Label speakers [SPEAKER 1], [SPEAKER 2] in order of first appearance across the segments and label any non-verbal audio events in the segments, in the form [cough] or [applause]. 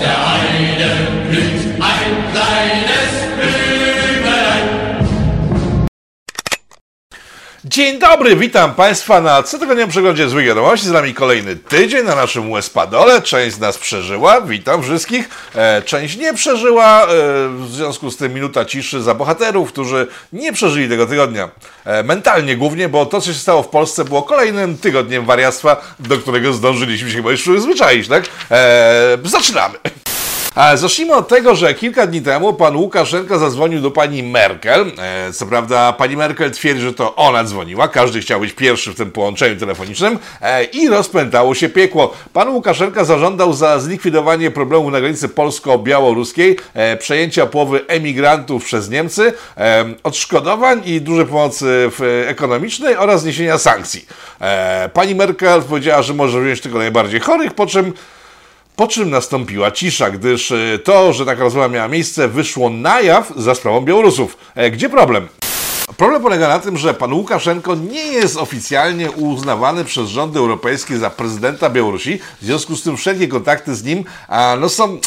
[SPEAKER 1] der einen blüht ein
[SPEAKER 2] Dzień dobry, witam Państwa na cotygodniowym przeglądzie złych wiadomości. Z nami kolejny tydzień na naszym Łespadole. Część z nas przeżyła, witam wszystkich. E, część nie przeżyła, e, w związku z tym minuta ciszy za bohaterów, którzy nie przeżyli tego tygodnia. E, mentalnie głównie, bo to, co się stało w Polsce, było kolejnym tygodniem wariactwa, do którego zdążyliśmy się chyba już przyzwyczaić, tak? E, zaczynamy. Zacznijmy od tego, że kilka dni temu pan Łukaszenka zadzwonił do pani Merkel. E, co prawda pani Merkel twierdzi, że to ona dzwoniła, każdy chciał być pierwszy w tym połączeniu telefonicznym e, i rozpętało się piekło. Pan Łukaszenka zażądał za zlikwidowanie problemów na granicy polsko-białoruskiej, e, przejęcia połowy emigrantów przez Niemcy, odszkodowań i dużej pomocy ekonomicznej oraz zniesienia sankcji. Pani Merkel powiedziała, że może wziąć tylko najbardziej chorych, po czym po czym nastąpiła cisza, gdyż e, to, że taka rozmowa miała miejsce, wyszło na jaw za sprawą Białorusów. E, Gdzie problem? Problem polega na tym, że pan Łukaszenko nie jest oficjalnie uznawany przez rządy europejskie za prezydenta Białorusi. W związku z tym wszelkie kontakty z nim a, no, są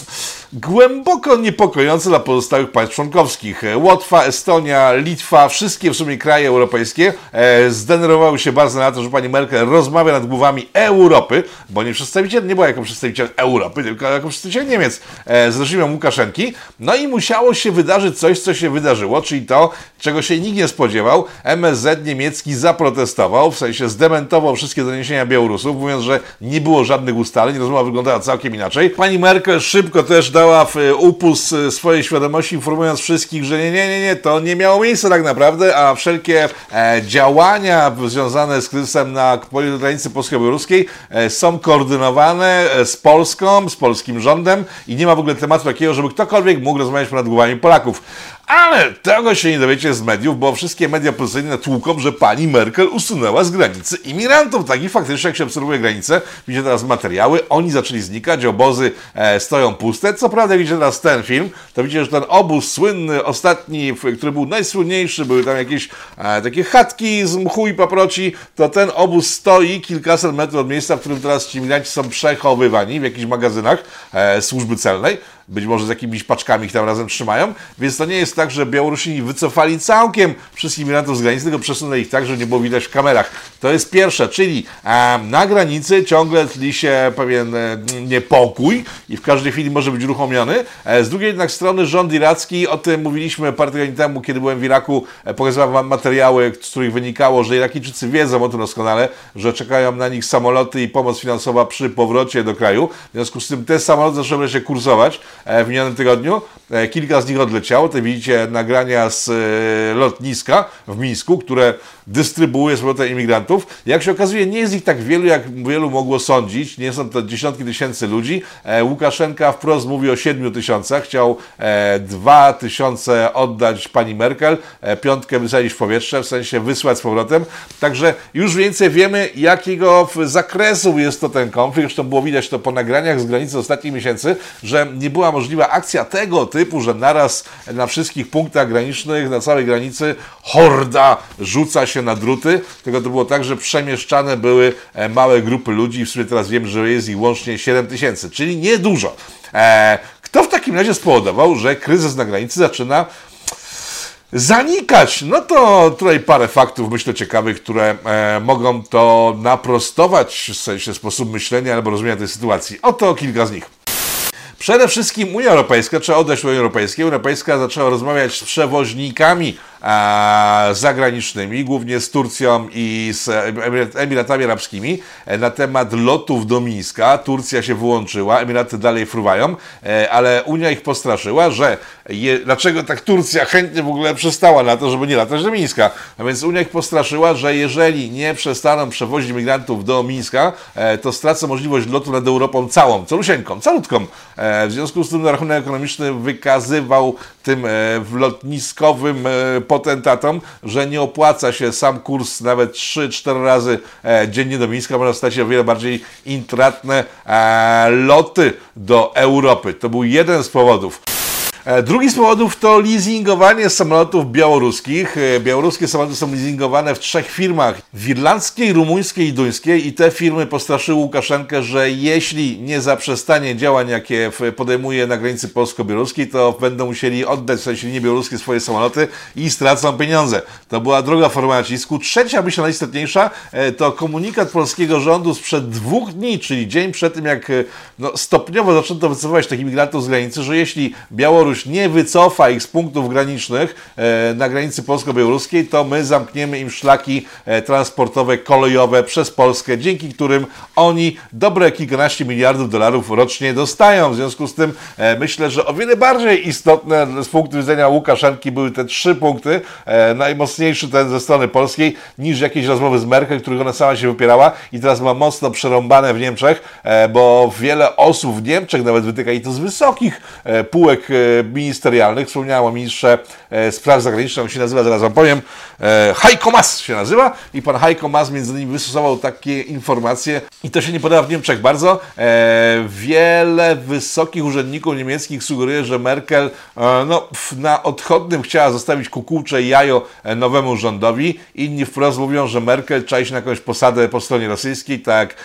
[SPEAKER 2] głęboko niepokojące dla pozostałych państw członkowskich. Łotwa, Estonia, Litwa, wszystkie w sumie kraje europejskie e, zdenerwowały się bardzo na to, że pani Merkel rozmawia nad głowami Europy, bo nie przedstawiciel, nie była jako przedstawiciel Europy, tylko jako przedstawiciel Niemiec e, z reżimem Łukaszenki. No i musiało się wydarzyć coś, co się wydarzyło, czyli to, czego się nikt nie spodziewał. MSZ niemiecki zaprotestował, w sensie zdementował wszystkie doniesienia Białorusów, mówiąc, że nie było żadnych ustaleń, rozmowa wyglądała całkiem inaczej. Pani Merkel szybko też dała w e, upust e, swojej świadomości, informując wszystkich, że nie, nie, nie, nie, to nie miało miejsca tak naprawdę, a wszelkie e, działania związane z kryzysem na granicy polsko-białoruskiej są koordynowane z Polską, z polskim rządem i nie ma w ogóle tematu takiego, żeby ktokolwiek mógł rozmawiać ponad głowami Polaków. Ale tego się nie dowiecie z mediów, bo wszystkie media pozycyjne tłuką, że pani Merkel usunęła z granicy imigrantów. Tak i faktycznie, jak się obserwuje granicę, widzicie teraz materiały, oni zaczęli znikać, obozy e, stoją puste. Co prawda, widzicie teraz ten film, to widzicie, że ten obóz słynny, ostatni, który był najsłynniejszy, były tam jakieś e, takie chatki z mchu i paproci, to ten obóz stoi kilkaset metrów od miejsca, w którym teraz ci imigranci są przechowywani w jakichś magazynach e, służby celnej być może z jakimiś paczkami ich tam razem trzymają, więc to nie jest tak, że Białorusini wycofali całkiem wszystkich imigrantów z granicy, tylko przesunęli ich tak, że nie było widać w kamerach. To jest pierwsze, czyli e, na granicy ciągle tli się pewien e, niepokój i w każdej chwili może być uruchomiony. E, z drugiej jednak strony rząd iracki, o tym mówiliśmy parę tygodni temu, kiedy byłem w Iraku, e, pokazywałem wam materiały, z których wynikało, że Irakijczycy wiedzą o tym doskonale, że czekają na nich samoloty i pomoc finansowa przy powrocie do kraju. W związku z tym te samoloty zaczęły się kursować w minionym tygodniu. E, Kilka z nich odleciało. Te widzicie nagrania z e, lotniska w Mińsku, które dystrybuuje z powrotem imigrantów. Jak się okazuje, nie jest ich tak wielu, jak wielu mogło sądzić. Nie są to dziesiątki tysięcy ludzi. E, Łukaszenka wprost mówi o siedmiu tysiącach. Chciał e, dwa tysiące oddać pani Merkel, e, piątkę wysadzić w powietrze, w sensie wysłać z powrotem. Także już więcej wiemy, jakiego zakresu jest to ten konflikt. Zresztą było widać to po nagraniach z granicy ostatnich miesięcy, że nie była możliwa akcja tego typu, że naraz na wszystkich punktach granicznych, na całej granicy horda rzuca się na druty. Tylko to było tak, że przemieszczane były e, małe grupy ludzi. W sumie teraz wiem, że jest ich łącznie 7 tysięcy, czyli niedużo. E, kto w takim razie spowodował, że kryzys na granicy zaczyna zanikać. No to tutaj parę faktów, myślę, ciekawych, które e, mogą to naprostować w sensie sposób myślenia albo rozumienia tej sytuacji. Oto kilka z nich. Przede wszystkim Unia Europejska, trzeba odejść do Unii Europejskiej. Unia Europejska zaczęła rozmawiać z przewoźnikami zagranicznymi, głównie z Turcją i z Emirat- Emiratami Arabskimi, e, na temat lotów do Mińska. Turcja się wyłączyła, Emiraty dalej fruwają, e, ale Unia ich postraszyła, że je, dlaczego tak Turcja chętnie w ogóle przystała na to, żeby nie latać do Mińska. A więc Unia ich postraszyła, że jeżeli nie przestaną przewozić migrantów do Mińska, e, to stracą możliwość lotu nad Europą całą, calusieńką, calutką. E, w związku z tym rachunek ekonomiczny wykazywał tym e, lotniskowym e, potentatom, że nie opłaca się sam kurs nawet 3-4 razy e, dziennie do Mińska, można stać się o wiele bardziej intratne e, loty do Europy. To był jeden z powodów. E, Drugi z powodów to leasingowanie samolotów białoruskich. E, Białoruskie samoloty są leasingowane w trzech firmach: w irlandzkiej, rumuńskiej i duńskiej. I te firmy postraszyły Łukaszenkę, że jeśli nie zaprzestanie działań, jakie podejmuje na granicy polsko-białoruskiej, to będą musieli oddać w sensie swoje samoloty i stracą pieniądze. To była druga forma nacisku. Trzecia, myślę najistotniejsza, e, to komunikat polskiego rządu sprzed dwóch dni, czyli dzień przed tym, jak no, stopniowo zaczęto wycofywać tych imigrantów z granicy, że jeśli Białoruś nie wycofa ich z punktów granicznych e, na granicy polsko-białoruskiej, to my zamkniemy im szlaki e, transportowe, kolejowe przez Polskę, dzięki którym oni dobre kilkanaście miliardów dolarów rocznie dostają. W związku z tym e, myślę, że o wiele bardziej istotne z punktu widzenia Łukaszenki były te trzy punkty, najmocniejszy ten ze strony polskiej, niż jakieś rozmowy z Merkel, których ona sama się wypierała i teraz ma mocno przerąbane w Niemczech, bo wiele osób w Niemczech nawet wytyka i to z wysokich półek ministerialnych. Wspomniałem o ministrze e, spraw zagranicznych, on się nazywa, zaraz wam powiem, e, Heiko Maas się nazywa i pan Heiko Maas między innymi wystosował takie informacje i to się nie podoba w Niemczech bardzo. E, wiele wysokich urzędników niemieckich sugeruje, że Merkel no, na odchodnym chciała zostawić kukułcze jajo nowemu rządowi. Inni wprost mówią, że Merkel czai się na jakąś posadę po stronie rosyjskiej, tak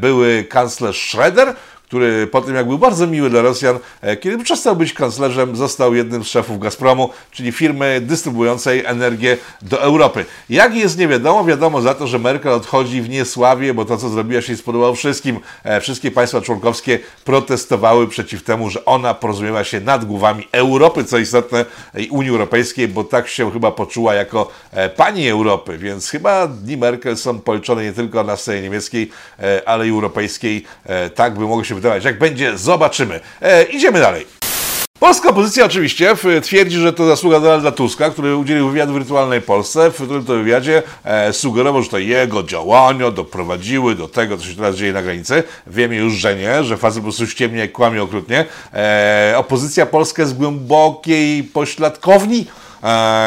[SPEAKER 2] były kanclerz Schroeder, który po tym, jak był bardzo miły dla Rosjan, e, kiedy przestał być kanclerzem, został jednym z szefów Gazpromu, czyli firmy dystrybuującej energię do Europy. Jak jest nie wiadomo, wiadomo za to, że Merkel odchodzi w niesławie, bo to, co zrobiła, się nie spodobało wszystkim. E, Wszystkie państwa członkowskie protestowały przeciw temu, że ona porozumiewa się nad głowami Europy, co istotne, i Unii Europejskiej, bo tak się chyba poczuła jako e, pani Europy, więc chyba dni Merkel są policzone nie tylko na scenie niemieckiej, ale i europejskiej. Tak by mogło się wydawać. Jak będzie, zobaczymy. E, Idziemy dalej. Polska opozycja oczywiście twierdzi, że to zasługa Donalda Tuska, który udzielił wywiadu w wirtualnej Polsce, w którym to wywiadzie e, sugerował, że to jego działania doprowadziły do tego, co się teraz dzieje na granicy. Wiemy już, że nie, że facet po prostu ściemnia i kłamie okrutnie. E, opozycja polska jest głębokiej pośladkowni,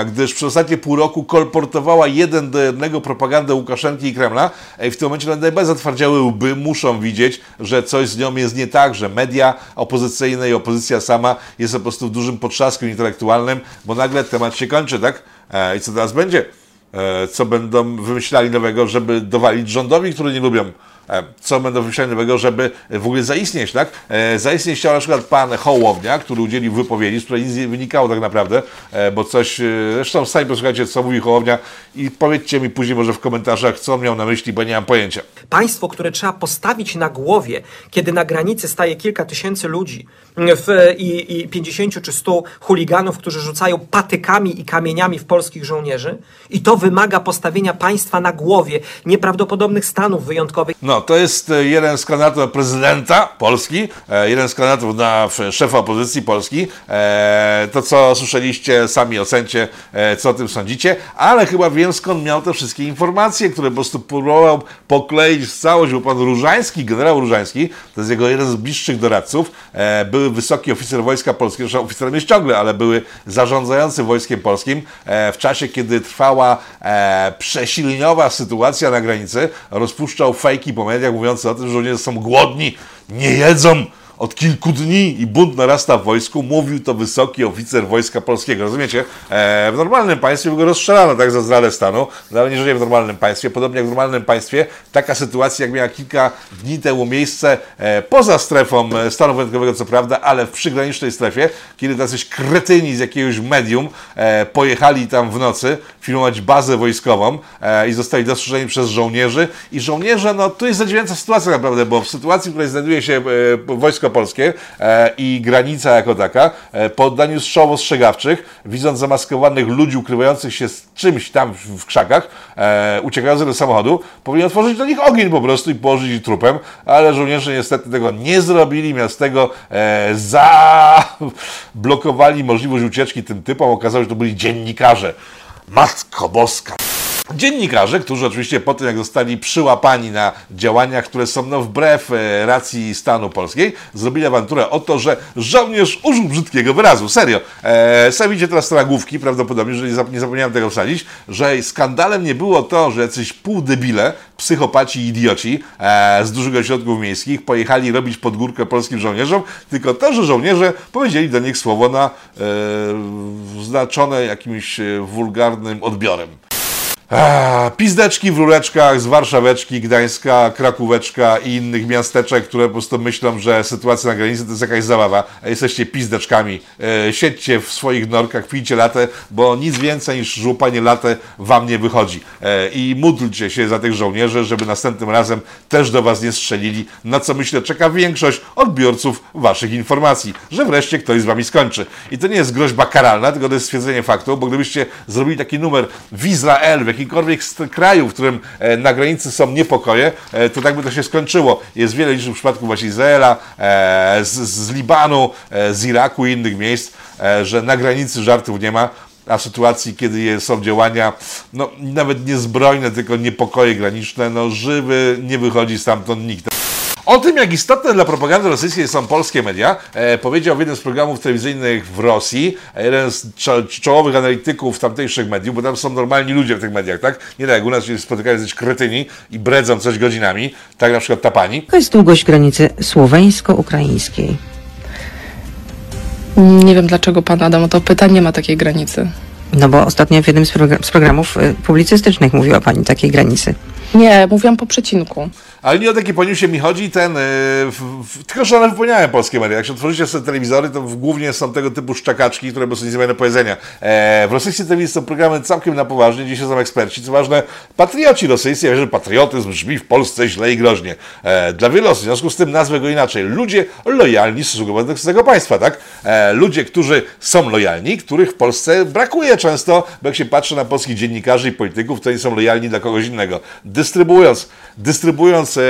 [SPEAKER 2] gdyż przez ostatnie pół roku kolportowała jeden do jednego propagandę Łukaszenki i Kremla. E, w tym momencie najbardziej zatwardziałe łby muszą widzieć, że coś z nią jest nie tak, że media opozycyjne i opozycja sama jest po prostu dużym potrzasku intelektualnym, bo nagle temat się kończy, tak? E, I co teraz będzie? E, co będą wymyślali nowego, żeby dowalić rządowi, który nie lubią? E, Co będą wymyślali nowego, żeby w ogóle zaistnieć, tak? E, Zaistnieć chciał na przykład pan Hołownia, który udzielił wypowiedzi, z której nic nie wynikało tak naprawdę, e, bo coś, zresztą sami posłuchajcie, co mówi Hołownia i powiedzcie mi później może w komentarzach, co on miał na myśli, bo nie mam pojęcia.
[SPEAKER 3] Państwo, które trzeba postawić na głowie, kiedy na granicy staje kilka tysięcy ludzi w, i, i 50 czy 100 chuliganów, którzy rzucają patykami i kamieniami w polskich żołnierzy, i to wymaga postawienia państwa na głowie nieprawdopodobnych stanów wyjątkowych.
[SPEAKER 2] No, to jest e, jeden z kandydatów na prezydenta Polski, e, jeden z kandydatów na szefa opozycji Polski. E, To, co słyszeliście, sami ocencie, co o tym sądzicie, ale chyba wiem, skąd miał te wszystkie informacje, które po prostu próbował pokleić w całość, bo pan Różański, generał Różański, to jest jego jeden z bliższych doradców, były wysoki oficer Wojska Polskiego, zresztą oficerem jest ciągle, ale były zarządzający Wojskiem Polskim w czasie, kiedy trwała przesilniowa sytuacja na granicy, rozpuszczał fejki po mediach mówiące o tym, że żołnierze są głodni, nie jedzą od kilku dni i bunt narasta w wojsku. Mówił to wysoki oficer Wojska Polskiego. Rozumiecie? E, w normalnym państwie by go rozstrzelano tak za zdradę stanu, no ale nie żyje w normalnym państwie. Podobnie jak w normalnym państwie taka sytuacja, jak miała kilka dni temu miejsce e, poza strefą e, stanu wojennego, co prawda, ale w przygranicznej strefie, kiedy tacyś kretyni z jakiegoś medium e, pojechali tam w nocy filmować bazę wojskową e, i zostali dostrzeżeni przez żołnierzy. I żołnierze, no tu jest zadziwiająca sytuacja naprawdę, bo w sytuacji, w której znajduje się e, Polskie e, i granica jako taka, e, po oddaniu strzałów ostrzegawczych, widząc zamaskowanych ludzi ukrywających się z czymś tam w, krzakach, e, uciekających do samochodu, powinien otworzyć do nich ogień po prostu i położyć ich trupem, ale żołnierze niestety tego nie zrobili, miast tego zablokowali możliwość ucieczki tym typom. Okazało się, że to byli dziennikarze. Matko Boska. Dziennikarze, którzy oczywiście po tym, jak zostali przyłapani na działaniach, które są no, wbrew e, racji stanu polskiej, zrobili awanturę o to, że żołnierz użył brzydkiego wyrazu. Serio. E, widzicie teraz te nagłówki, prawdopodobnie, że nie, zap- nie zapomniałem tego wsadzić, że skandalem nie było to, że jacyś półdebile, psychopaci idioci e, z dużych ośrodków miejskich pojechali robić podgórkę polskim żołnierzom, tylko to, że żołnierze powiedzieli do nich słowo na e, znaczone jakimś e, wulgarnym odbiorem. Pizdeczki w rureczkach z Warszaweczki, Gdańska, Krakóweczka i innych miasteczek, które po prostu myślą, że sytuacja na granicy to jest jakaś zabawa. Jesteście pizdeczkami. E, siedźcie w swoich norkach, pijcie latę, bo nic więcej niż żłupanie latę wam nie wychodzi. E, I módlcie się za tych żołnierzy, żeby następnym razem też do was nie strzelili, na co myślę czeka większość odbiorców waszych informacji, że wreszcie ktoś z wami skończy. I to nie jest groźba karalna, tylko to jest stwierdzenie faktu, bo gdybyście zrobili taki numer w Izrael, w jakimkolwiek z kraju, w którym e, na granicy są niepokoje, e, to tak by to się skończyło. Jest wiele licznych przypadków właśnie Izraela, e, z, z Libanu, z Iraku i innych miejsc, że na granicy żartów nie ma. A w sytuacji, kiedy są działania, no nawet nie zbrojne, tylko niepokoje graniczne, no żywy nie wychodzi stamtąd nikt. O tym, jak istotne dla propagandy rosyjskiej są polskie media, e, powiedział w jednym z programów telewizyjnych w Rosji e, jeden z czo- czołowych analityków tamtejszych mediów, bo tam są normalni ludzie w tych mediach, tak? Nie tak jak u nas się spotykają jacyś kretyni i bredzą coś godzinami, tak na przykład ta pani.
[SPEAKER 4] Jaka jest długość granicy słoweńsko-ukraińskiej?
[SPEAKER 5] Nie wiem dlaczego pan Adam o to pyta, nie ma takiej granicy.
[SPEAKER 4] No bo ostatnio w jednym z, progra- z programów y, publicystycznych mówiła Pani takiej granicy.
[SPEAKER 5] Nie, mówiłam po przecinku.
[SPEAKER 2] Ale nie o taki poniusie mi chodzi ten, e, w, w, tylko że one wypełniają polskie media. Jak się otworzycie sobie telewizory, to w, głównie są tego typu szczakaczki, które po prostu nie do powiedzenia. E, w rosyjskiej telewizji są programy całkiem na poważnie, gdzie się są eksperci. Co ważne, patrioci rosyjscy, ja wiem, że patriotyzm brzmi w Polsce źle i groźnie. E, dla wielu osób, w związku z tym nazwę go inaczej. Ludzie lojalni w stosunku do tego państwa, tak? E, ludzie, którzy są lojalni, których w Polsce brakuje często, bo jak się patrzy na polskich dziennikarzy i polityków, to oni są lojalni dla kogoś innego. Dystrybuując, dystrybuując e,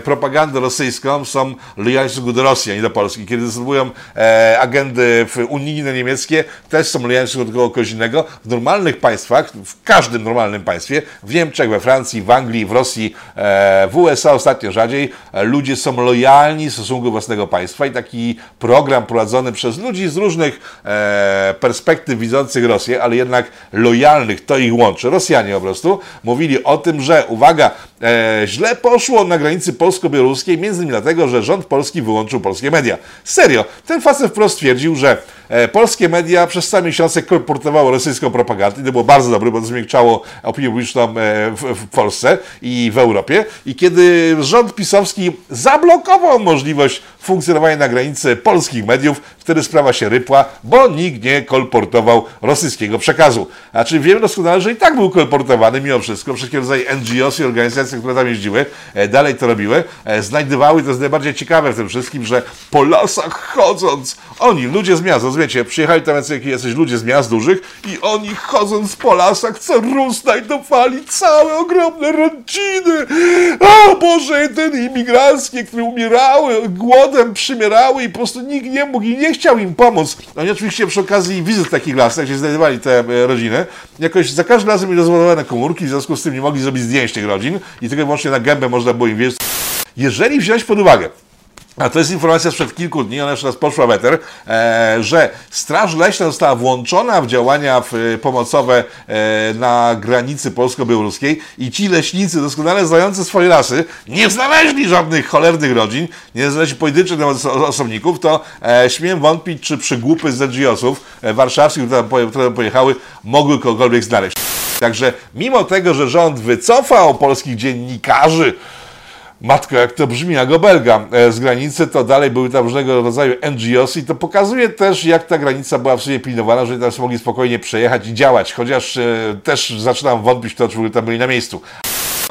[SPEAKER 2] propagandę rosyjską, są lojalni w do Rosji, a nie do Polski. Kiedy dystrybuują e, agendy unijne niemieckie, też są lojalni do kogoś innego. W normalnych państwach, w każdym normalnym państwie, w Niemczech, we Francji, w Anglii, w Rosji, e, w USA ostatnio rzadziej, e, ludzie są lojalni w stosunku do własnego państwa i taki program prowadzony przez ludzi z różnych e, perspektyw widzących Rosję, ale jednak lojalnych, to ich łączy. Rosjanie po prostu mówili o tym, że uwaga, vaga e, źle poszło na granicy polsko-białoruskiej, między innymi dlatego, że rząd polski wyłączył polskie media. Serio, ten facet wprost stwierdził, że e, polskie media przez cały miesiące kolportowało rosyjską propagandę i to było bardzo dobre, bo to zmiękczało opinię publiczną e, w, w Polsce i w Europie. I kiedy rząd pisowski zablokował możliwość funkcjonowania na granicy polskich mediów, wtedy sprawa się rypła, bo nikt nie kolportował rosyjskiego przekazu. Znaczy wiem doskonale, że i tak był kolportowany mimo wszystko. Wszelkie rodzaje NGOs i organizacje, które tam jeździły, e, dalej to robiły, e, znajdywały, to jest najbardziej ciekawe w tym wszystkim, że po lasach chodząc, oni, ludzie z miast, rozumiecie, przyjechali tam jacyś, ludzie z miast dużych i oni chodząc po lasach, co rósł znajdowali całe ogromne rodziny. O Boże, ten imigranckie, które umierały, głodem przymierały i po prostu nikt nie mógł i nie chciał im pomóc. Oni oczywiście przy okazji wizyt takich lasach, gdzie znajdowali te e, rodziny, jakoś za każdym razem mieli rozładowane komórki, w związku z tym nie mogli zrobić zdjęć tych rodzin i tylko i wyłącznie na gębę można było im wierzyć. Jeżeli wziąć pod uwagę, a to jest informacja sprzed kilku dni, ona jeszcze raz poszła w eter, e, że Straż Leśna została włączona w działania w, e, pomocowe e, na granicy polsko-białoruskiej i ci leśnicy doskonale znający swoje lasy nie znaleźli żadnych cholernych rodzin, nie znaleźli pojedynczych oso- osobników, to e, śmiem wątpić, czy przygłupy z NGO-sów e, warszawskich, które tam, które tam pojechały, mogły kogokolwiek znaleźć. Także mimo tego, że rząd wycofał polskich dziennikarzy Matko, jak to brzmi, jak obelga e, z granicy, to dalej były tam różnego rodzaju NGOs i to pokazuje też, jak ta granica była w sumie pilnowana, że tam mogli spokojnie przejechać i działać, chociaż e, też zaczynam wątpić w to, czy tam byli na miejscu.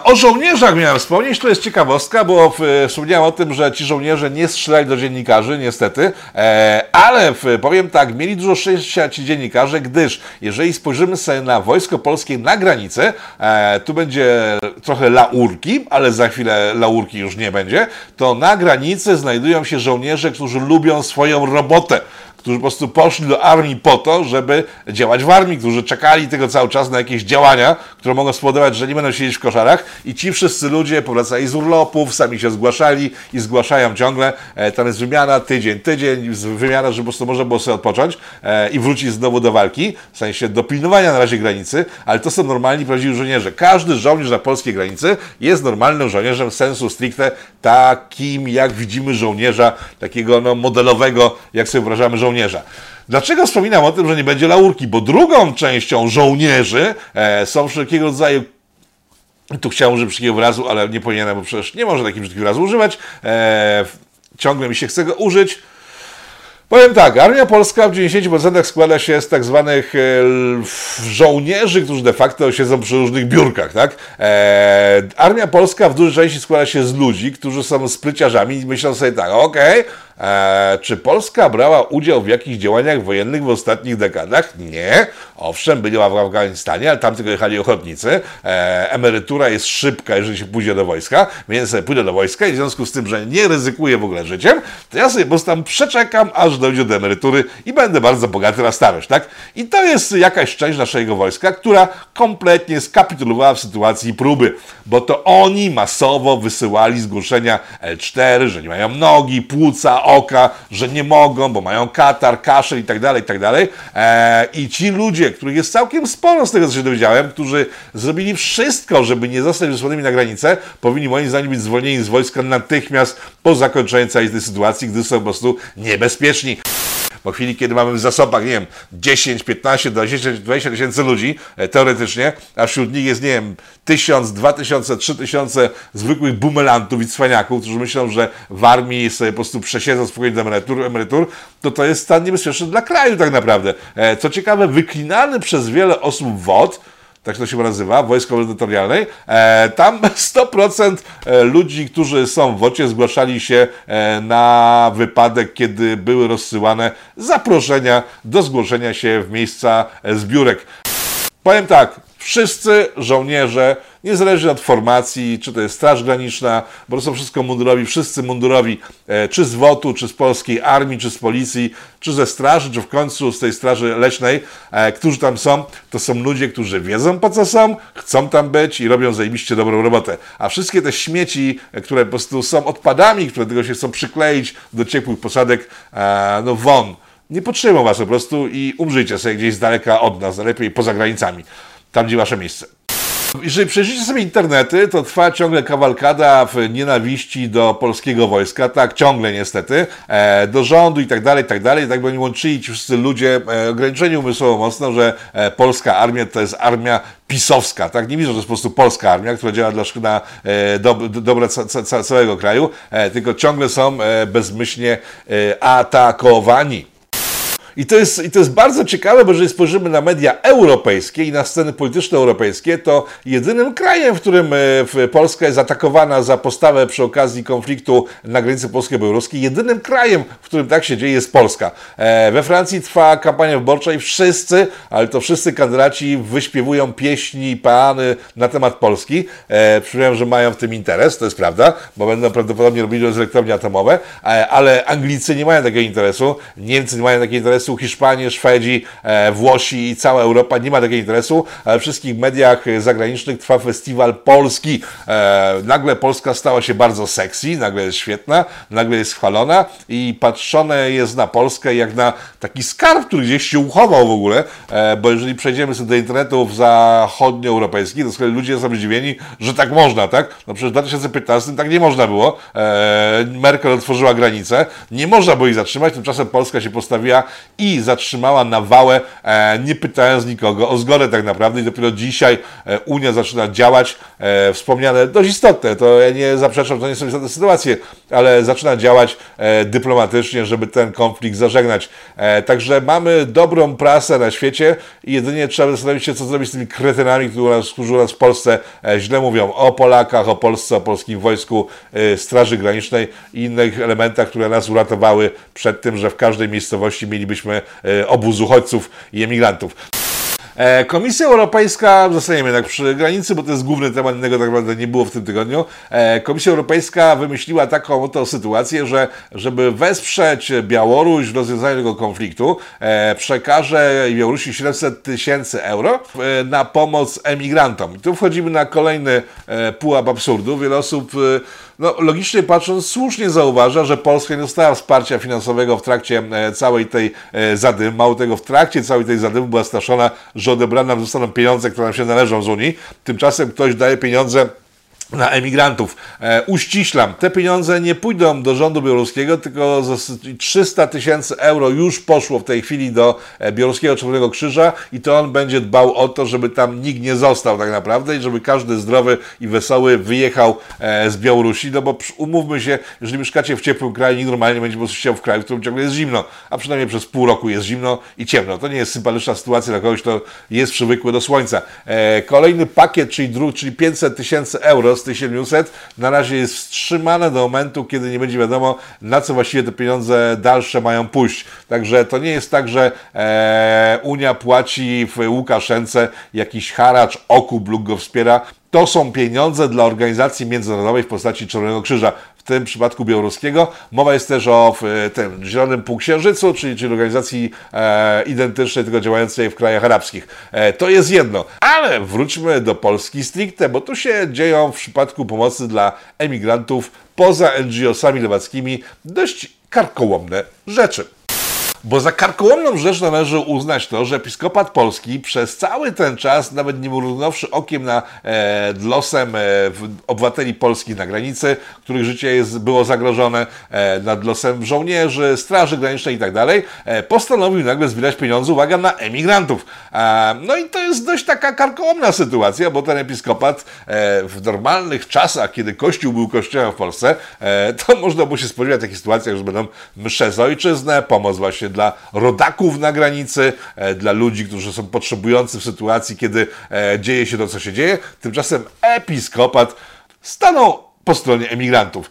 [SPEAKER 2] O żołnierzach miałem wspomnieć, to jest ciekawostka, bo w, wspomniałem o tym, że ci żołnierze nie strzelali do dziennikarzy, niestety, e, ale powiem tak, mieli dużo szczęścia ci dziennikarze, gdyż jeżeli spojrzymy sobie na wojsko polskie na granicę, e, tu będzie trochę laurki, ale za chwilę laurki już nie będzie, to na granicy znajdują się żołnierze, którzy lubią swoją robotę którzy po prostu poszli do armii po to, żeby działać w armii, którzy czekali tego cały czas na jakieś działania, które mogą spowodować, że nie będą siedzieć w koszarach i ci wszyscy ludzie powracali z urlopów, sami się zgłaszali i zgłaszają ciągle. E, tam jest wymiana tydzień, tydzień, wymiana, żeby po prostu można było sobie odpocząć e, i wrócić znowu do walki, w sensie do pilnowania na razie granicy, ale to są normalni, prawdziwi żołnierze. Każdy żołnierz na polskiej granicy jest normalnym żołnierzem sensu stricte takim, jak widzimy żołnierza, takiego no, modelowego, jak sobie wyobrażamy żołnierza. Dlaczego wspominam o tym, że nie będzie laurki? Bo drugą częścią żołnierzy e, są wszelkiego rodzaju tu chciałem użyć brzydkiego wyrazu, ale nie powinienem, bo przecież nie może takiego brzydkiego wyrazu używać. E, ciągle mi się chce go użyć. Powiem tak, Armia Polska w 90% składa się z tak zwanych e, żołnierzy, którzy de facto siedzą przy różnych biurkach, tak? E, Armia Polska w dużej części składa się z ludzi, którzy są spryciarzami i myślą sobie tak, okej, okay, E, czy Polska brała udział w jakichś działaniach wojennych w ostatnich dekadach? Nie. Owszem, była w Afganistanie, ale tam tylko jechali ochotnicy. E, emerytura jest szybka, jeżeli się pójdzie do wojska, więc sobie pójdę do wojska i w związku z tym, że nie ryzykuję w ogóle życiem, to ja sobie po prostu tam przeczekam, aż dojdzie do emerytury i będę bardzo bogaty na starość, tak? I to jest jakaś część naszego wojska, która kompletnie skapitulowała w sytuacji próby, bo to oni masowo wysyłali zgłoszenia L4, że nie mają nogi, płuca, oka, że nie mogą, bo mają katar, kaszel i tak dalej, i tak dalej. E, I ci ludzie, których jest całkiem sporo z tego, co się dowiedziałem, którzy zrobili wszystko, żeby nie zostać wysłanymi na granicę, powinni moim zdaniem być zwolnieni z wojska natychmiast po zakończeniu całej tej sytuacji, gdy są po prostu niebezpieczni. Po chwili, kiedy mamy w zasobach, nie wiem, 10, 15, 20, 20 tysięcy ludzi, e, teoretycznie, a wśród nich jest, nie wiem, 1000, 2000, 3000 zwykłych bumelantów i cwaniaków, którzy myślą, że w armii sobie po prostu przesiedzą spokojnie do emerytur, emerytur, to to jest stan niebezpieczny dla kraju tak naprawdę. E, co ciekawe, wyklinany przez wiele osób WOD, tak to się nazywa, Wojsko Terytorialnej, e, tam [laughs] 100% e, ludzi, którzy są w WOCie, zgłaszali się e, na wypadek, kiedy były rozsyłane zaproszenia do zgłoszenia się w miejsca zbiórek. Powiem tak, wszyscy żołnierze, niezależnie od formacji, czy to jest Straż Graniczna, bo to są wszystko mundurowi, wszyscy mundurowi, e, czy z WOT-u, czy z polskiej armii, czy z policji, czy ze straży, czy w końcu z tej straży leśnej, e, którzy tam są, to są ludzie, którzy wiedzą po co są, chcą tam być i robią zajebiście dobrą robotę. A wszystkie te śmieci, e, które po prostu są odpadami, które tego się chcą przykleić do ciepłych posadek, no won. Nie potrzebują was po prostu i umrzyjcie sobie gdzieś z daleka od nas, najlepiej poza granicami tam gdzie wasze miejsce. Jeżeli przejrzycie sobie internety, to trwa ciągle kawalkada w nienawiści do polskiego wojska, tak, ciągle niestety, e, do rządu i tak dalej, i tak dalej, tak oni łączyli ci wszyscy ludzie. E, ograniczeni umysłowo mocno, że e, polska armia to jest armia pisowska, tak, nie widzą, że to jest po prostu polska armia, która działa dla na e, do, dobra ca, ca, całego kraju, e, tylko ciągle są e, bezmyślnie e, atakowani. I to, jest, I to jest bardzo ciekawe, bo jeżeli spojrzymy na media europejskie i na sceny polityczne europejskie, to jedynym krajem, w którym e, Polska jest atakowana za postawę przy okazji konfliktu na granicy polsko-białoruskiej, jedynym krajem, w którym tak się dzieje, jest Polska. E, we Francji trwa kampania wyborcza i wszyscy, ale to wszyscy kandydaci wyśpiewują pieśni i peany na temat Polski. E, przypomniałem, że mają w tym interes, to jest prawda, bo będą prawdopodobnie robili elektrownie atomowe, ale Anglicy nie mają takiego interesu, Niemcy nie mają takiego interesu, interesu, Hiszpanie, Szwedzi, e, Włosi i cała Europa nie ma takiego interesu. We wszystkich mediach zagranicznych trwa festiwal Polski. E, nagle Polska stała się bardzo sexy, nagle jest świetna, nagle jest chwalona i patrzone jest na Polskę jak na taki skarb, który gdzieś się uchował w ogóle, e, bo jeżeli przejdziemy sobie do internetów zachodnioeuropejskich, to kolei ludzie są zdziwieni, że tak można, tak? No przecież w 2015 tak nie można było. Merkel otworzyła granice, nie można było ich zatrzymać, tymczasem Polska się postawiła i zatrzymała nawałę, e, nie pytając nikogo o zgodę tak naprawdę i dopiero dzisiaj e, Unia zaczyna działać, e, wspomniane dość istotne, to ja nie zaprzeczam, to nie są istotne sytuacje, ale zaczyna działać dyplomatycznie, żeby ten konflikt zażegnać. Także mamy dobrą prasę na świecie i jedynie trzeba zastanowić się, co zrobić z tymi kretynami, którzy nas w Polsce źle mówią o Polakach, o Polsce, o polskim wojsku, Straży Granicznej i innych elementach, które nas uratowały przed tym, że w każdej miejscowości mielibyśmy E, obóz uchodźców i emigrantów. E, Komisja Europejska, zostaniemy jednak przy granicy, bo to jest główny temat, innego tak naprawdę nie było w tym tygodniu. E, Komisja Europejska wymyśliła taką oto sytuację, że żeby wesprzeć Białoruś w rozwiązaniu tego konfliktu, przekaże Białorusi 700 tysięcy euro na pomoc emigrantom. I tu wchodzimy na kolejny pułap absurdu. Wiele osób no, logicznie patrząc, słusznie zauważa, że Polska nie dostała wsparcia finansowego w trakcie e, całej tej e, zadymy. Mało tego, w trakcie całej tej zadymy była straszona, że odebrane nam zostaną pieniądze, które nam się należą z Unii. Tymczasem ktoś daje pieniądze na emigrantów. E, uściślam, te pieniądze nie pójdą do rządu białoruskiego, tylko 300 tysięcy euro już poszło w tej chwili do e, Białoruskiego Czerwonego Krzyża i to on będzie dbał o to, żeby tam nikt nie został tak naprawdę i żeby każdy zdrowy i wesoły wyjechał e, z Białorusi, no bo umówmy się, jeżeli mieszkacie w ciepłym kraju, nikt normalnie nie będzie po prostu chciał w kraju, w którym ciągle jest zimno, a przynajmniej przez pół roku jest zimno i ciemno. To nie jest sympatyczna sytuacja dla kogoś, kto jest przywykły do słońca. E, kolejny pakiet, czyli, dru, czyli 500 tysięcy euro z tych 700 na razie jest wstrzymane do momentu, kiedy nie będzie wiadomo, na co właściwie te pieniądze dalsze mają pójść. Także to nie jest tak, że e, Unia płaci w Łukaszence jakiś haracz, okup lub go wspiera. To są pieniądze dla organizacji międzynarodowej w postaci Czerwonego Krzyża. W tym przypadku białoruskiego. Mowa jest też o tym Zielonym Półksiężycu, czyli, czyli organizacji e, identycznej, tylko działającej w krajach arabskich. E, to jest jedno. Ale wróćmy do Polski stricte, bo tu się dzieją w przypadku pomocy dla emigrantów poza NGO-sami lewackimi dość karkołomne rzeczy. Bo za karkołomną rzecz należy uznać to, że episkopat polski przez cały ten czas, nawet nie mrugnąwszy okiem na e, losem e, obywateli polskich na granicy, których życie jest, było zagrożone, e, nad losem żołnierzy, straży granicznej i tak e, postanowił nagle zbierać pieniądze, uwaga, na emigrantów. E, no i to jest dość taka karkołomna sytuacja, bo ten episkopat e, w normalnych czasach, kiedy Kościół był kościołem w Polsce, e, to [laughs] można było się spodziewać takich sytuacjach, że będą msze za ojczyznę, pomoc właśnie dla rodaków na granicy, e, dla ludzi, którzy są potrzebujący w sytuacji, kiedy e, dzieje się to, co się dzieje. Tymczasem episkopat stanął po stronie emigrantów.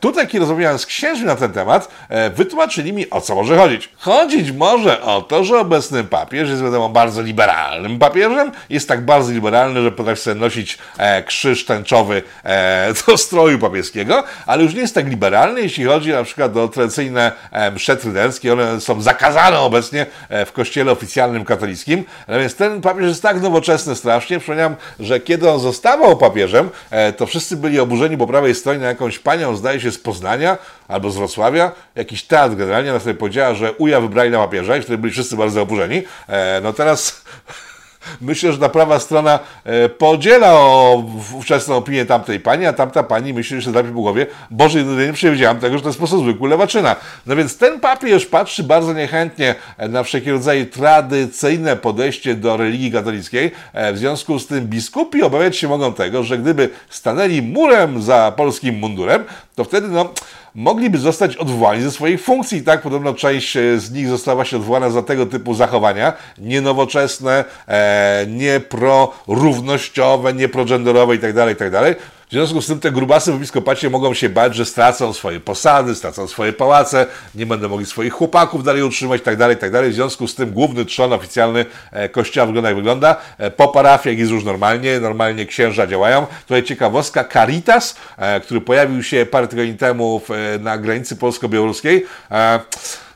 [SPEAKER 2] Tutaj, kiedy rozmawiałem z księżmi na ten temat, e, wytłumaczyli mi, o co może chodzić. Chodzić może o to, że obecny papież jest, wiadomo, bardzo liberalnym papieżem. Jest tak bardzo liberalny, że potrafi sobie nosić e, krzyż tęczowy e, [laughs] do stroju papieskiego, ale już nie jest tak liberalny, jeśli chodzi na przykład o tradycyjne msze trydenckie. One są zakazane obecnie w kościele oficjalnym katolickim. Więc ten papież jest tak nowoczesny strasznie. Przypominam, że kiedy on zostawał papieżem, to wszyscy byli oburzeni po prawej stronie na jakąś panią, zdaje z Poznania albo z Wrocławia, jakiś teatr generalnie, na której powiedziała, że uja wybrali na papieża i wtedy byli wszyscy bardzo oburzeni. E, no teraz myślę, że ta prawa strona e, podziela ówczesną opinię tamtej pani, a tamta pani myśli, że trafi po głowie, Boże, nie przewidziałam tego, że to jest po prostu zwykły lewaczyna. No więc ten papież patrzy bardzo niechętnie e, na wszelkie rodzaje tradycyjne podejście do religii katolickiej. E, W związku z tym biskupi obawiać się mogą tego, że gdyby stanęli murem za polskim mundurem, to wtedy no, mogliby zostać odwołani ze swoich funkcji. Tak podobno część e, z nich została właśnie odwołana za tego typu zachowania, nienowoczesne, e, nieprorównościowe, nieprogenderowe itd., itd. W związku z tym te grubasy w episkopacie mogą się bać, że stracą swoje posady, stracą swoje pałace, nie będą mogli swoich chłopaków dalej utrzymać itd., itd. W związku z tym główny trzon oficjalny e, kościoła wygląda jak wygląda. E, Po parafiach jest już normalnie, normalnie księża działają. Tutaj ciekawostka, Caritas, e, który pojawił się parę tygodni temu na granicy polsko-białoruskiej,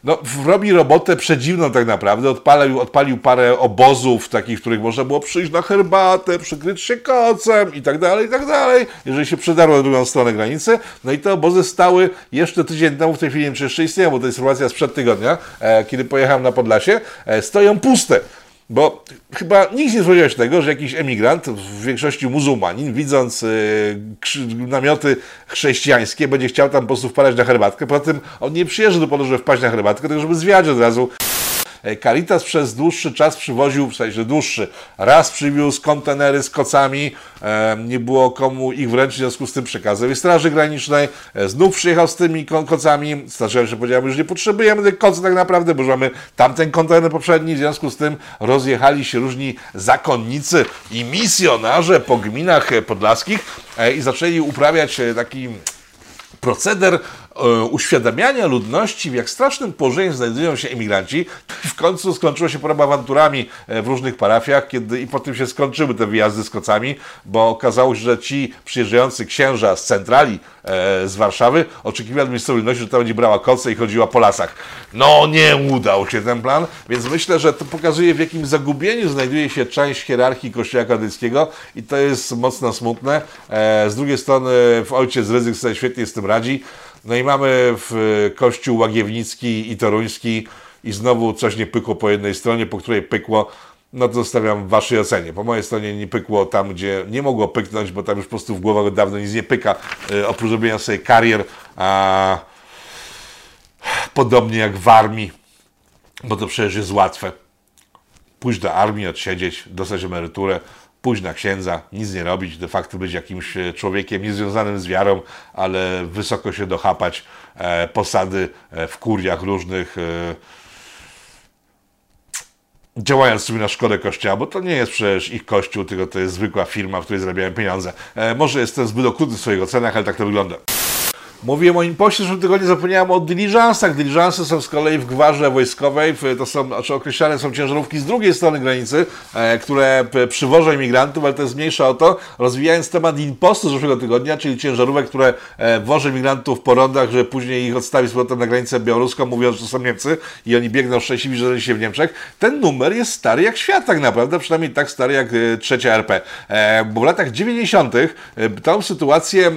[SPEAKER 2] no, robi robotę przedziwną tak naprawdę. Odpalił, odpalił parę obozów takich, w których można było przyjść na herbatę, przykryć się kocem i tak dalej, i tak dalej, jeżeli się przydarło na drugą stronę granicy. No i te obozy stały jeszcze tydzień temu, w tej chwili nie wiem, czy jeszcze istnieją, bo to jest informacja sprzed tygodnia, e, kiedy pojechałem na Podlasie, e, stoją puste. Bo chyba nikt nie spodziewał się tego, że jakiś emigrant, w większości muzułmanin, widząc y, krzy- namioty chrześcijańskie, będzie chciał tam po prostu wpadać na herbatkę. Poza tym on nie przyjeżdża do Podolu, żeby wpaść na herbatkę, tylko żeby zwiać od razu. E, Caritas przez dłuższy czas przywoził, w sensie dłuższy, raz przywiózł kontenery z kocami, e, nie było komu ich wręczyć, w związku z tym przekazał i Straży Granicznej, e, znów przyjechał z tymi ko- kocami, starzyłem się, powiedziałem, że nie potrzebujemy tych kocy tak naprawdę, bo już mamy tamten kontener poprzedni, w związku z tym rozjechali się różni zakonnicy i misjonarze po gminach podlaskich i zaczęli uprawiać taki proceder uświadamiania ludności, w jak strasznym położeniu znajdują się emigranci. W końcu skończyło się paroma awanturami e, w różnych parafiach, kiedy i potem się skończyły te wyjazdy z kocami, bo okazało się, że ci przyjeżdżający księża z centrali e, z Warszawy oczekiwali miejscowej ludności, że ta będzie brała koce i chodziła po lasach. No nie udał się ten plan, więc myślę, że to pokazuje w jakim zagubieniu znajduje się część hierarchii Kościoła katolickiego i to jest mocno smutne. E, z drugiej strony w ojciec Ryzyk sobie świetnie z tym radzi. No i mamy w Kościół Łagiewnicki i Toruński i znowu coś nie pykło po jednej stronie, po której pykło, no to zostawiam w waszej ocenie. Po mojej stronie nie pykło tam, gdzie nie mogło pyknąć, bo tam już po prostu w głowach dawno nic nie pyka, e, oprócz robienia sobie karier, a podobnie jak w armii, bo to przecież jest łatwe. Pójść do armii, odsiedzieć, dostać emeryturę, pójść na księdza, nic nie robić, de facto być jakimś e, człowiekiem niezwiązanym z wiarą, ale wysoko się dochapać, e, posady e, w kuriach różnych, e, działając sobie na szkodę kościoła, bo to nie jest przecież ich kościół, tylko to jest zwykła firma, w której zarabiają pieniądze. E, może jestem zbyt okrutny w swoich ocenach, ale tak to wygląda. Mówiłem o impoście, w zeszłym tygodniu zapomniałem o dyliżansach. Dyliżansy są z kolei w gwarze wojskowej, to są, znaczy określane są ciężarówki z drugiej strony granicy, e, które przywożą imigrantów, ale to jest mniejsza o to. Rozwijając temat impostu z zeszłego tygodnia, czyli ciężarówek, które e, wożą imigrantów po rondach, żeby później ich odstawić z powrotem na granicę białoruską, mówiąc, że to są Niemcy i oni biegną szczęśliwi, że się w Niemczech. Ten numer jest stary jak świat tak naprawdę, przynajmniej tak stary jak e, trzecia RP. Bo w latach 90. e, tą sytuację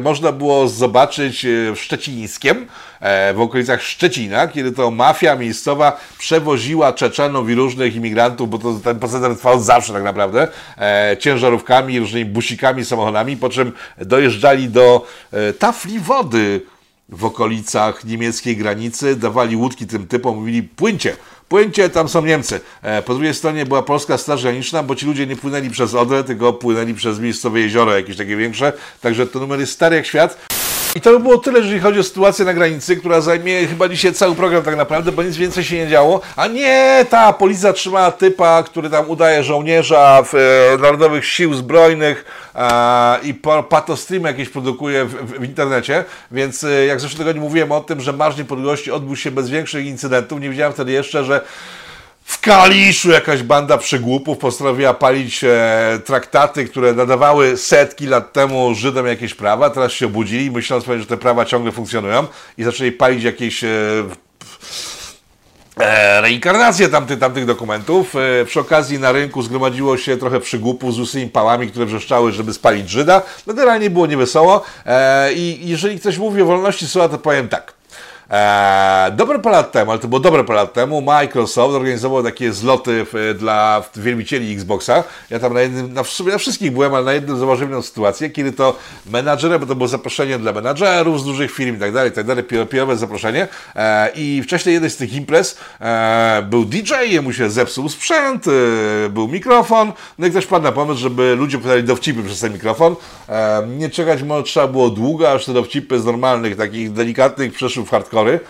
[SPEAKER 2] można było zobaczyć e, w Szczecińskiem, e, w okolicach Szczecina, kiedy to mafia miejscowa przewoziła Czeczenów i różnych imigrantów, bo to ten proceder trwał zawsze tak naprawdę, e, ciężarówkami, różnymi busikami, samochodami, po czym dojeżdżali do tafli wody w okolicach niemieckiej granicy, dawali łódki tym typom, mówili płyńcie, płyńcie, tam są Niemcy. Po drugiej stronie była polska straż graniczna, bo ci ludzie nie płynęli przez Odrę, tylko płynęli przez miejscowe jezioro, jakieś takie większe, także to numer jest stary jak świat. I to by było tyle, jeżeli chodzi o sytuację na granicy, która zajmie chyba dzisiaj cały program tak naprawdę, bo nic więcej się nie działo. A nie, ta policja trzymała typa, który tam udaje żołnierza w, e, Narodowych Sił Zbrojnych e, i patostream jakieś produkuje w, w, w internecie, więc e, jak w zeszłym tygodniu mówiłem o tym, że Marsz Niepodległości odbył się bez większych incydentów, nie wiedziałem wtedy jeszcze, że w Kaliszu jakaś banda przygłupów postanowiła palić e, traktaty, które nadawały setki lat temu Żydom jakieś prawa. Teraz się obudzili, myśląc pewnie, że te prawa ciągle funkcjonują i zaczęli palić jakieś e, e, reinkarnację tamtych, tamtych dokumentów. E, przy okazji na rynku zgromadziło się trochę przygłupów z łysymi pałami, które wrzeszczały, żeby spalić Żyda. No generalnie było niewesoło e, i jeżeli ktoś mówi o wolności słowa, to powiem tak. Eee, dobre parę lat temu, ale to było dobre parę lat temu, Microsoft organizował takie zloty w, dla wielbicieli Xboxa. Ja tam na jednym, na, na wszystkich byłem, ale na jednym zauważyłem jedną sytuację, kiedy to menadżerem, bo to było zaproszenie dla menadżerów z dużych firm i tak dalej, tak dalej, PR-owe zaproszenie. Eee, I wcześniej jednej z tych imprez eee, był DJ, jemu się zepsuł sprzęt, e, był mikrofon, no i ktoś padł na pomysł, żeby ludzie podali dowcipy przez ten mikrofon. Nie czekać może trzeba było długo, aż te dowcipy z normalnych, takich delikatnych przeszły w hardcore e,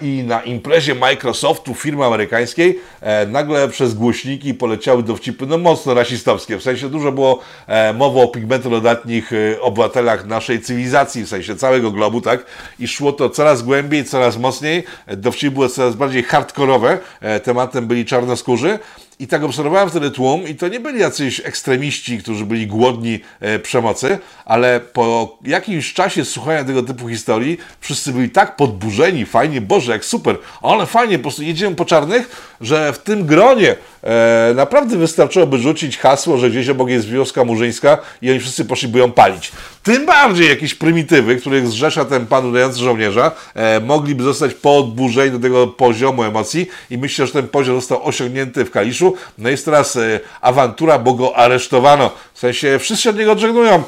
[SPEAKER 2] i na imprezie Microsoftu, firmy amerykańskiej, e, nagle przez głośniki poleciały dowcipy no mocno rasistowskie. W sensie dużo było e, mowy o pigmentolodatnich e, obywatelach naszej cywilizacji, w sensie całego globu, tak? I szło to coraz głębiej, coraz mocniej. Dowcipy były coraz bardziej hardkorowe. Tematem byli czarnoskórzy. I tak obserwowałem wtedy tłum i to nie byli jacyś ekstremiści, którzy byli głodni e, przemocy, ale po jakimś czasie słuchania tego typu historii wszyscy byli tak podburzeni, fajnie, Boże, jak super, ale fajnie, po prostu jedziemy po czarnych, że w tym gronie e, naprawdę wystarczyłoby rzucić hasło, że gdzieś obok jest wioska murzyńska i oni wszyscy poszliby ją palić. Tym bardziej jakieś prymitywy, których zrzesza ten pan udający żołnierza, e, mogliby zostać podburzeni do tego poziomu emocji i myślę, że ten poziom został osiągnięty w Kaliszu. No jest teraz e, awantura, bo go aresztowano. W sensie wszyscy od niego odżegnują.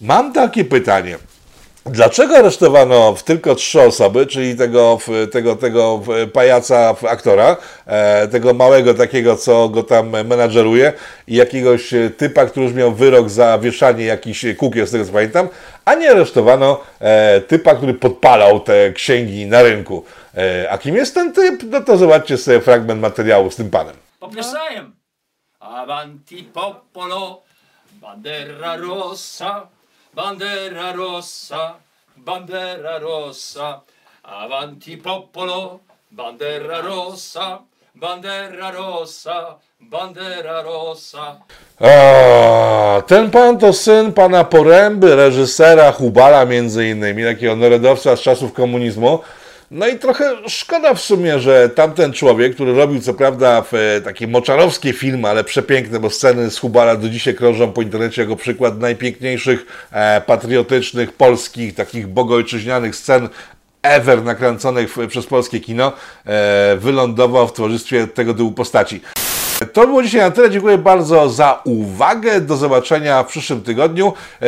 [SPEAKER 2] Mam takie pytanie. Dlaczego aresztowano tylko trzy osoby, czyli tego, tego, tego pajaca, aktora, e, tego małego takiego, co go tam menadżeruje i jakiegoś typa, który już miał wyrok za wieszanie jakichś kukieł, z tego co pamiętam, a nie aresztowano e, typa, który podpalał te księgi na rynku. E, a kim jest ten typ? No to zobaczcie sobie fragment materiału z tym panem.
[SPEAKER 6] Popieszajem. Avanti popolo, bandera rossa, bandera rossa, bandera rossa, avanti popolo, bandera rossa, bandera rossa, bandera rossa.
[SPEAKER 2] O, ten pan to syn pana Poręby, reżysera Hubala między innymi, takiego narodowca z czasów komunizmu. No i trochę szkoda w sumie, że tamten człowiek, który robił co prawda w, e, takie moczarowskie filmy, ale przepiękne, bo sceny z Hubala do dzisiaj krążą po internecie jako przykład najpiękniejszych e, patriotycznych, polskich, takich bogojczyźnianych scen ever nakręconych w, przez polskie kino, e, wylądował w towarzystwie tego typu postaci. To było dzisiaj na tyle. Dziękuję bardzo za uwagę. Do zobaczenia w przyszłym tygodniu. E,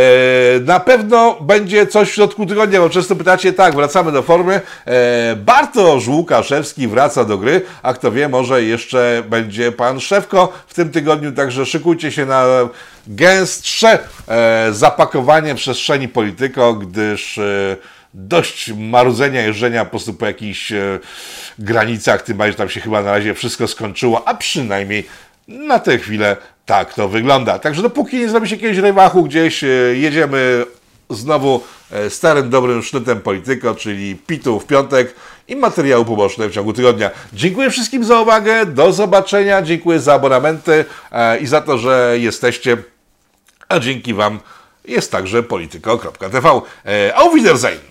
[SPEAKER 2] Na pewno będzie coś w środku tygodnia, bo często pytacie, tak, wracamy do formy. E, Bartosz Łukaszewski wraca do gry, a kto wie, może jeszcze będzie pan Szewko w tym tygodniu, także szykujcie się na gęstsze e, zapakowanie przestrzeni polityko, gdyż dość marudzenia, jeżdżenia po prostu po jakichś e, granicach, tym bardziej że tam się chyba na razie wszystko skończyło, a przynajmniej na tę chwilę tak to wygląda. Także dopóki nie zrobi się jakiegoś rewachu gdzieś, e, jedziemy znowu e, starym, dobrym sznytem polityko, czyli pitu w piątek i materiału poboczne w ciągu tygodnia. Dziękuję wszystkim za uwagę, do zobaczenia, dziękuję za abonamenty e, i za to, że jesteście, a dzięki Wam jest także polityko.tv. E, Auf Wiedersehen!